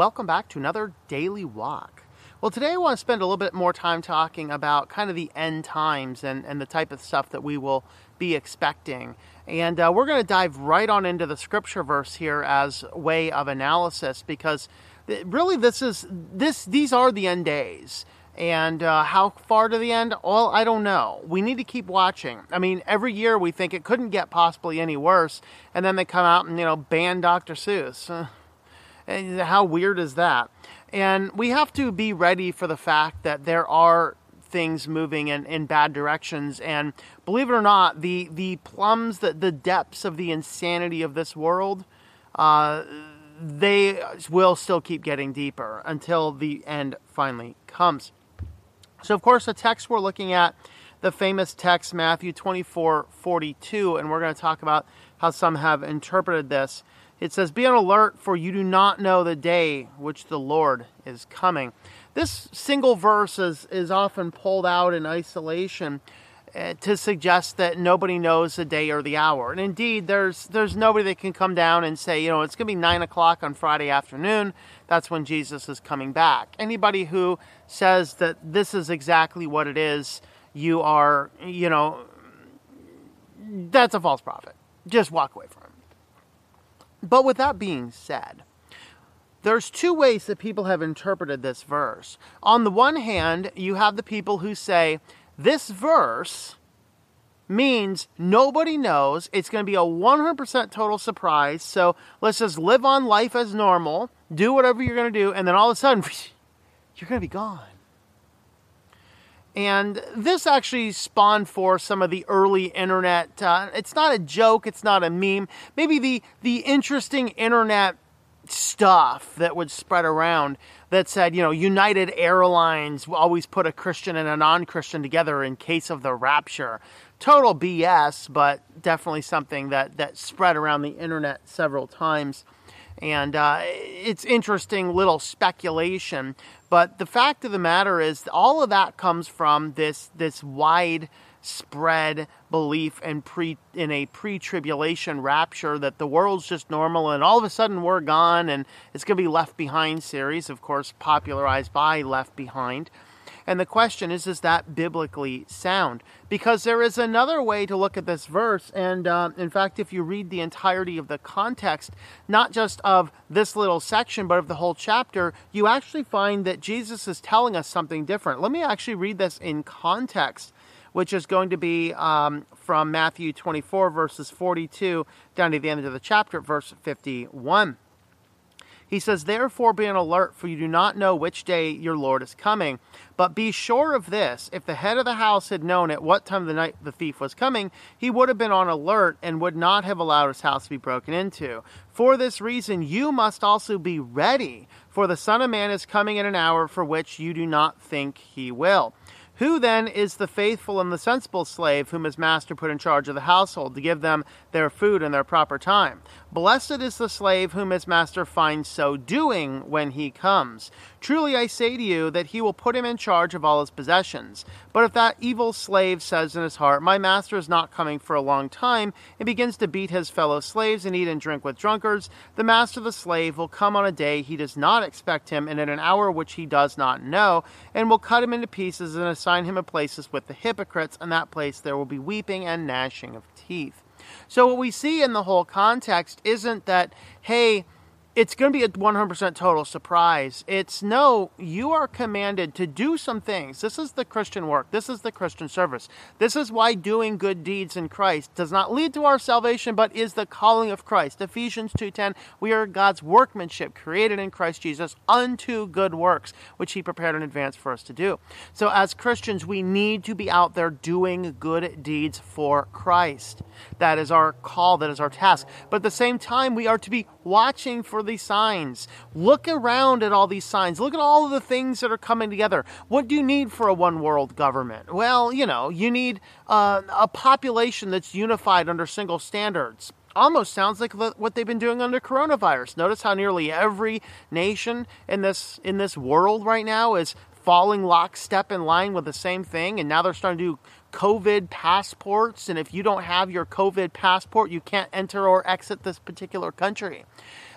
welcome back to another daily walk. Well, today I want to spend a little bit more time talking about kind of the end times and, and the type of stuff that we will be expecting. And uh, we're going to dive right on into the scripture verse here as way of analysis because really this is this these are the end days. And uh, how far to the end? Well, I don't know. We need to keep watching. I mean, every year we think it couldn't get possibly any worse, and then they come out and you know ban Dr. Seuss. how weird is that? And we have to be ready for the fact that there are things moving in, in bad directions. And believe it or not, the, the plums, the, the depths of the insanity of this world, uh, they will still keep getting deeper until the end finally comes. So, of course, the text we're looking at, the famous text, Matthew 24 42, and we're going to talk about how some have interpreted this. It says, Be on alert, for you do not know the day which the Lord is coming. This single verse is, is often pulled out in isolation uh, to suggest that nobody knows the day or the hour. And indeed, there's, there's nobody that can come down and say, you know, it's going to be 9 o'clock on Friday afternoon. That's when Jesus is coming back. Anybody who says that this is exactly what it is, you are, you know, that's a false prophet. Just walk away from it. But with that being said, there's two ways that people have interpreted this verse. On the one hand, you have the people who say this verse means nobody knows. It's going to be a 100% total surprise. So let's just live on life as normal, do whatever you're going to do, and then all of a sudden, you're going to be gone. And this actually spawned for some of the early internet. Uh, it's not a joke, it's not a meme. Maybe the, the interesting internet stuff that would spread around that said, you know, United Airlines always put a Christian and a non Christian together in case of the rapture. Total BS, but definitely something that, that spread around the internet several times. And uh, it's interesting little speculation. But the fact of the matter is, all of that comes from this, this wide spread belief pre in a pre-tribulation rapture that the world's just normal and all of a sudden we're gone and it's going to be left behind series of course popularized by left behind and the question is, is that biblically sound? Because there is another way to look at this verse. And uh, in fact, if you read the entirety of the context, not just of this little section, but of the whole chapter, you actually find that Jesus is telling us something different. Let me actually read this in context which is going to be um, from Matthew 24, verses 42 down to the end of the chapter, verse 51. He says, Therefore be on alert, for you do not know which day your Lord is coming. But be sure of this if the head of the house had known at what time of the night the thief was coming, he would have been on alert and would not have allowed his house to be broken into. For this reason, you must also be ready, for the Son of Man is coming in an hour for which you do not think he will. Who then is the faithful and the sensible slave whom his master put in charge of the household to give them their food in their proper time? Blessed is the slave whom his master finds so doing when he comes. Truly I say to you that he will put him in charge of all his possessions. But if that evil slave says in his heart, My master is not coming for a long time, and begins to beat his fellow slaves and eat and drink with drunkards, the master of the slave will come on a day he does not expect him, and at an hour which he does not know, and will cut him into pieces and assign him a places with the hypocrites. In that place there will be weeping and gnashing of teeth. So, what we see in the whole context isn't that, hey, it's going to be a 100% total surprise. It's no, you are commanded to do some things. This is the Christian work. This is the Christian service. This is why doing good deeds in Christ does not lead to our salvation, but is the calling of Christ. Ephesians 2:10, we are God's workmanship created in Christ Jesus unto good works, which he prepared in advance for us to do. So as Christians, we need to be out there doing good deeds for Christ. That is our call, that is our task. But at the same time, we are to be watching for these signs. Look around at all these signs. Look at all of the things that are coming together. What do you need for a one world government? Well, you know, you need uh, a population that's unified under single standards. Almost sounds like what they've been doing under coronavirus. Notice how nearly every nation in this in this world right now is falling lockstep in line with the same thing, and now they're starting to do COVID passports, and if you don't have your COVID passport, you can't enter or exit this particular country.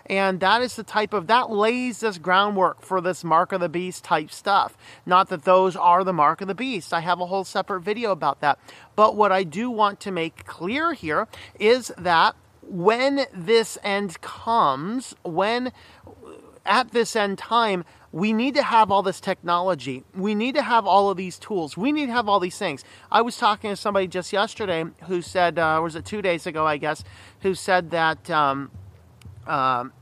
And that is the type of, that lays this groundwork for this mark of the beast type stuff. Not that those are the mark of the beast. I have a whole separate video about that. But what I do want to make clear here is that when this end comes, when at this end time, we need to have all this technology. We need to have all of these tools. We need to have all these things. I was talking to somebody just yesterday who said, uh, was it two days ago, I guess, who said that um, um,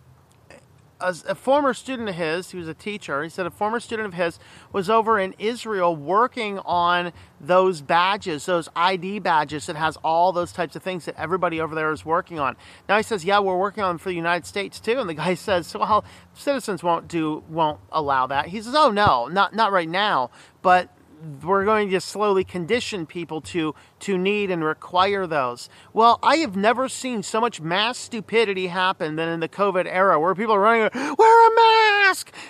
a, a, former student of his, he was a teacher, he said a former student of his was over in Israel working on those badges, those ID badges that has all those types of things that everybody over there is working on. Now he says, yeah, we're working on them for the United States too. And the guy says, well, citizens won't do, won't allow that. He says, oh no, not, not right now, but we're going to slowly condition people to to need and require those. Well, I have never seen so much mass stupidity happen than in the COVID era, where people are running, wear a mask,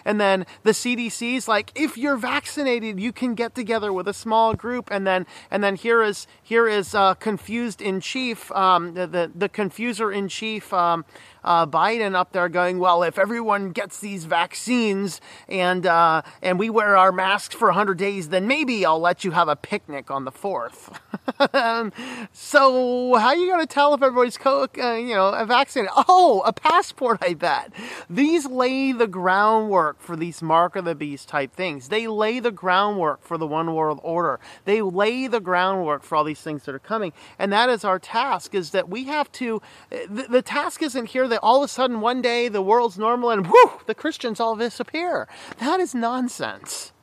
and then the CDC's like, if you're vaccinated, you can get together with a small group, and then and then here is here is uh, confused in chief, um, the, the, the confuser in chief. Um, uh, Biden up there going, well, if everyone gets these vaccines and uh, and we wear our masks for 100 days, then maybe I'll let you have a picnic on the 4th. so how are you going to tell if everybody's co- uh, you know vaccinated? Oh, a passport, I bet. These lay the groundwork for these mark of the beast type things. They lay the groundwork for the one world order. They lay the groundwork for all these things that are coming, and that is our task. Is that we have to. Eh, the, the task isn't here that all of a sudden one day the world's normal and whoo, the Christians all disappear. That is nonsense.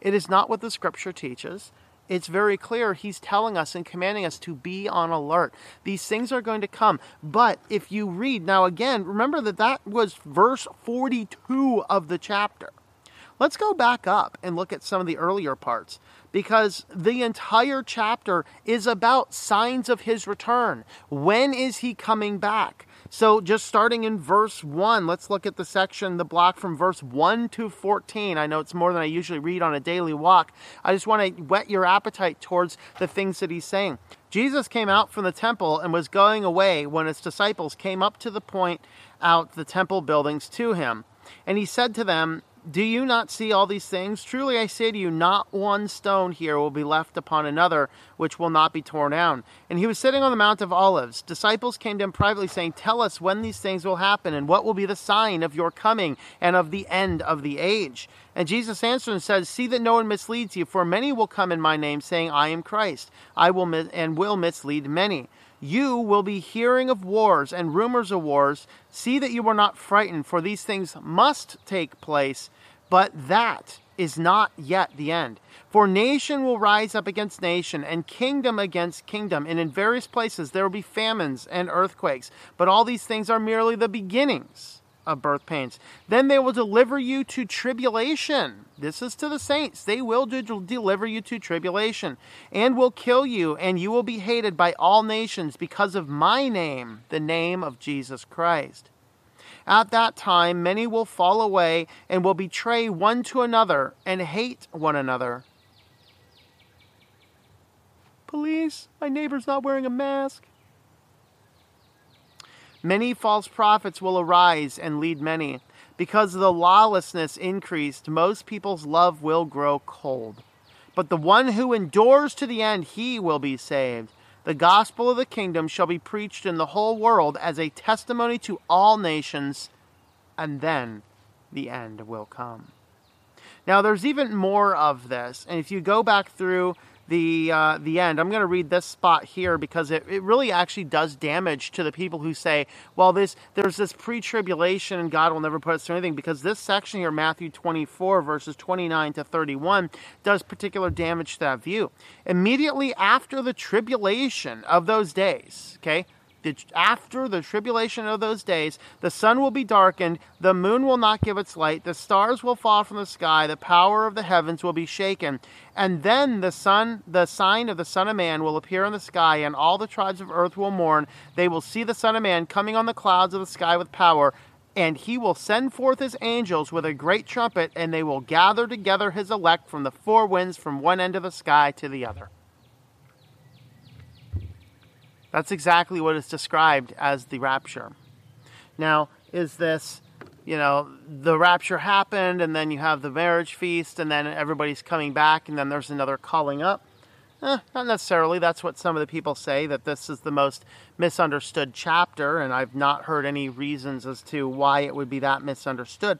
It is not what the scripture teaches. It's very clear he's telling us and commanding us to be on alert. These things are going to come. But if you read, now again, remember that that was verse 42 of the chapter. Let's go back up and look at some of the earlier parts because the entire chapter is about signs of his return. When is he coming back? So, just starting in verse 1, let's look at the section, the block from verse 1 to 14. I know it's more than I usually read on a daily walk. I just want to whet your appetite towards the things that he's saying. Jesus came out from the temple and was going away when his disciples came up to the point out the temple buildings to him. And he said to them, do you not see all these things? Truly I say to you, not one stone here will be left upon another, which will not be torn down. And he was sitting on the Mount of Olives. Disciples came to him privately, saying, Tell us when these things will happen, and what will be the sign of your coming and of the end of the age. And Jesus answered and said, See that no one misleads you, for many will come in my name, saying, I am Christ. I will and will mislead many. You will be hearing of wars and rumors of wars. See that you are not frightened, for these things must take place, but that is not yet the end. For nation will rise up against nation, and kingdom against kingdom, and in various places there will be famines and earthquakes. But all these things are merely the beginnings of birth pains. Then they will deliver you to tribulation. This is to the saints. They will deliver you to tribulation and will kill you, and you will be hated by all nations because of my name, the name of Jesus Christ. At that time, many will fall away and will betray one to another and hate one another. Police, my neighbor's not wearing a mask. Many false prophets will arise and lead many. Because the lawlessness increased, most people's love will grow cold. But the one who endures to the end, he will be saved. The gospel of the kingdom shall be preached in the whole world as a testimony to all nations, and then the end will come. Now, there's even more of this. And if you go back through the uh, the end. I'm going to read this spot here because it, it really actually does damage to the people who say, well, this there's this pre-tribulation and God will never put us through anything because this section here, Matthew 24 verses 29 to 31, does particular damage to that view. Immediately after the tribulation of those days, okay, after the tribulation of those days, the sun will be darkened, the moon will not give its light, the stars will fall from the sky, the power of the heavens will be shaken. And then the sun, the sign of the Son of Man will appear in the sky, and all the tribes of earth will mourn. They will see the Son of Man coming on the clouds of the sky with power. And he will send forth his angels with a great trumpet, and they will gather together his elect from the four winds from one end of the sky to the other. That's exactly what is described as the rapture. Now, is this, you know, the rapture happened and then you have the marriage feast and then everybody's coming back and then there's another calling up? Eh, not necessarily. That's what some of the people say, that this is the most misunderstood chapter, and I've not heard any reasons as to why it would be that misunderstood.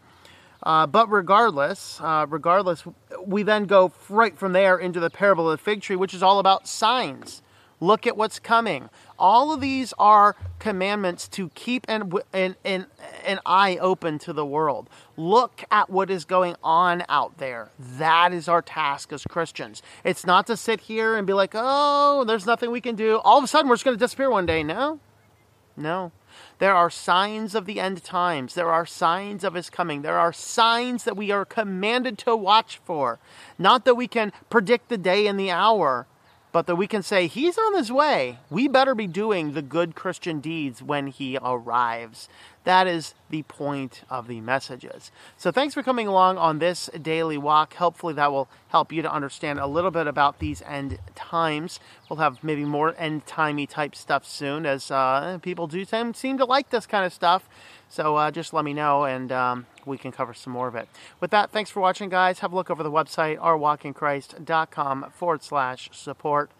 Uh, but regardless, uh, regardless, we then go right from there into the parable of the fig tree, which is all about signs. Look at what's coming. All of these are commandments to keep an, an, an, an eye open to the world. Look at what is going on out there. That is our task as Christians. It's not to sit here and be like, oh, there's nothing we can do. All of a sudden, we're just going to disappear one day. No, no. There are signs of the end times. There are signs of his coming. There are signs that we are commanded to watch for. Not that we can predict the day and the hour, but that we can say, He's on his way. We better be doing the good Christian deeds when He arrives. That is the point of the messages. So, thanks for coming along on this daily walk. Hopefully, that will help you to understand a little bit about these end times. We'll have maybe more end timey type stuff soon, as uh, people do seem to like this kind of stuff. So, uh, just let me know, and um, we can cover some more of it. With that, thanks for watching, guys. Have a look over the website, ourwalkinchrist.com forward slash support,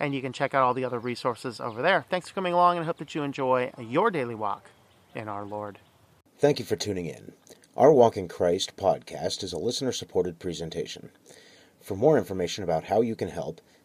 and you can check out all the other resources over there. Thanks for coming along, and I hope that you enjoy your daily walk in our Lord. Thank you for tuning in. Our Walk in Christ podcast is a listener supported presentation. For more information about how you can help,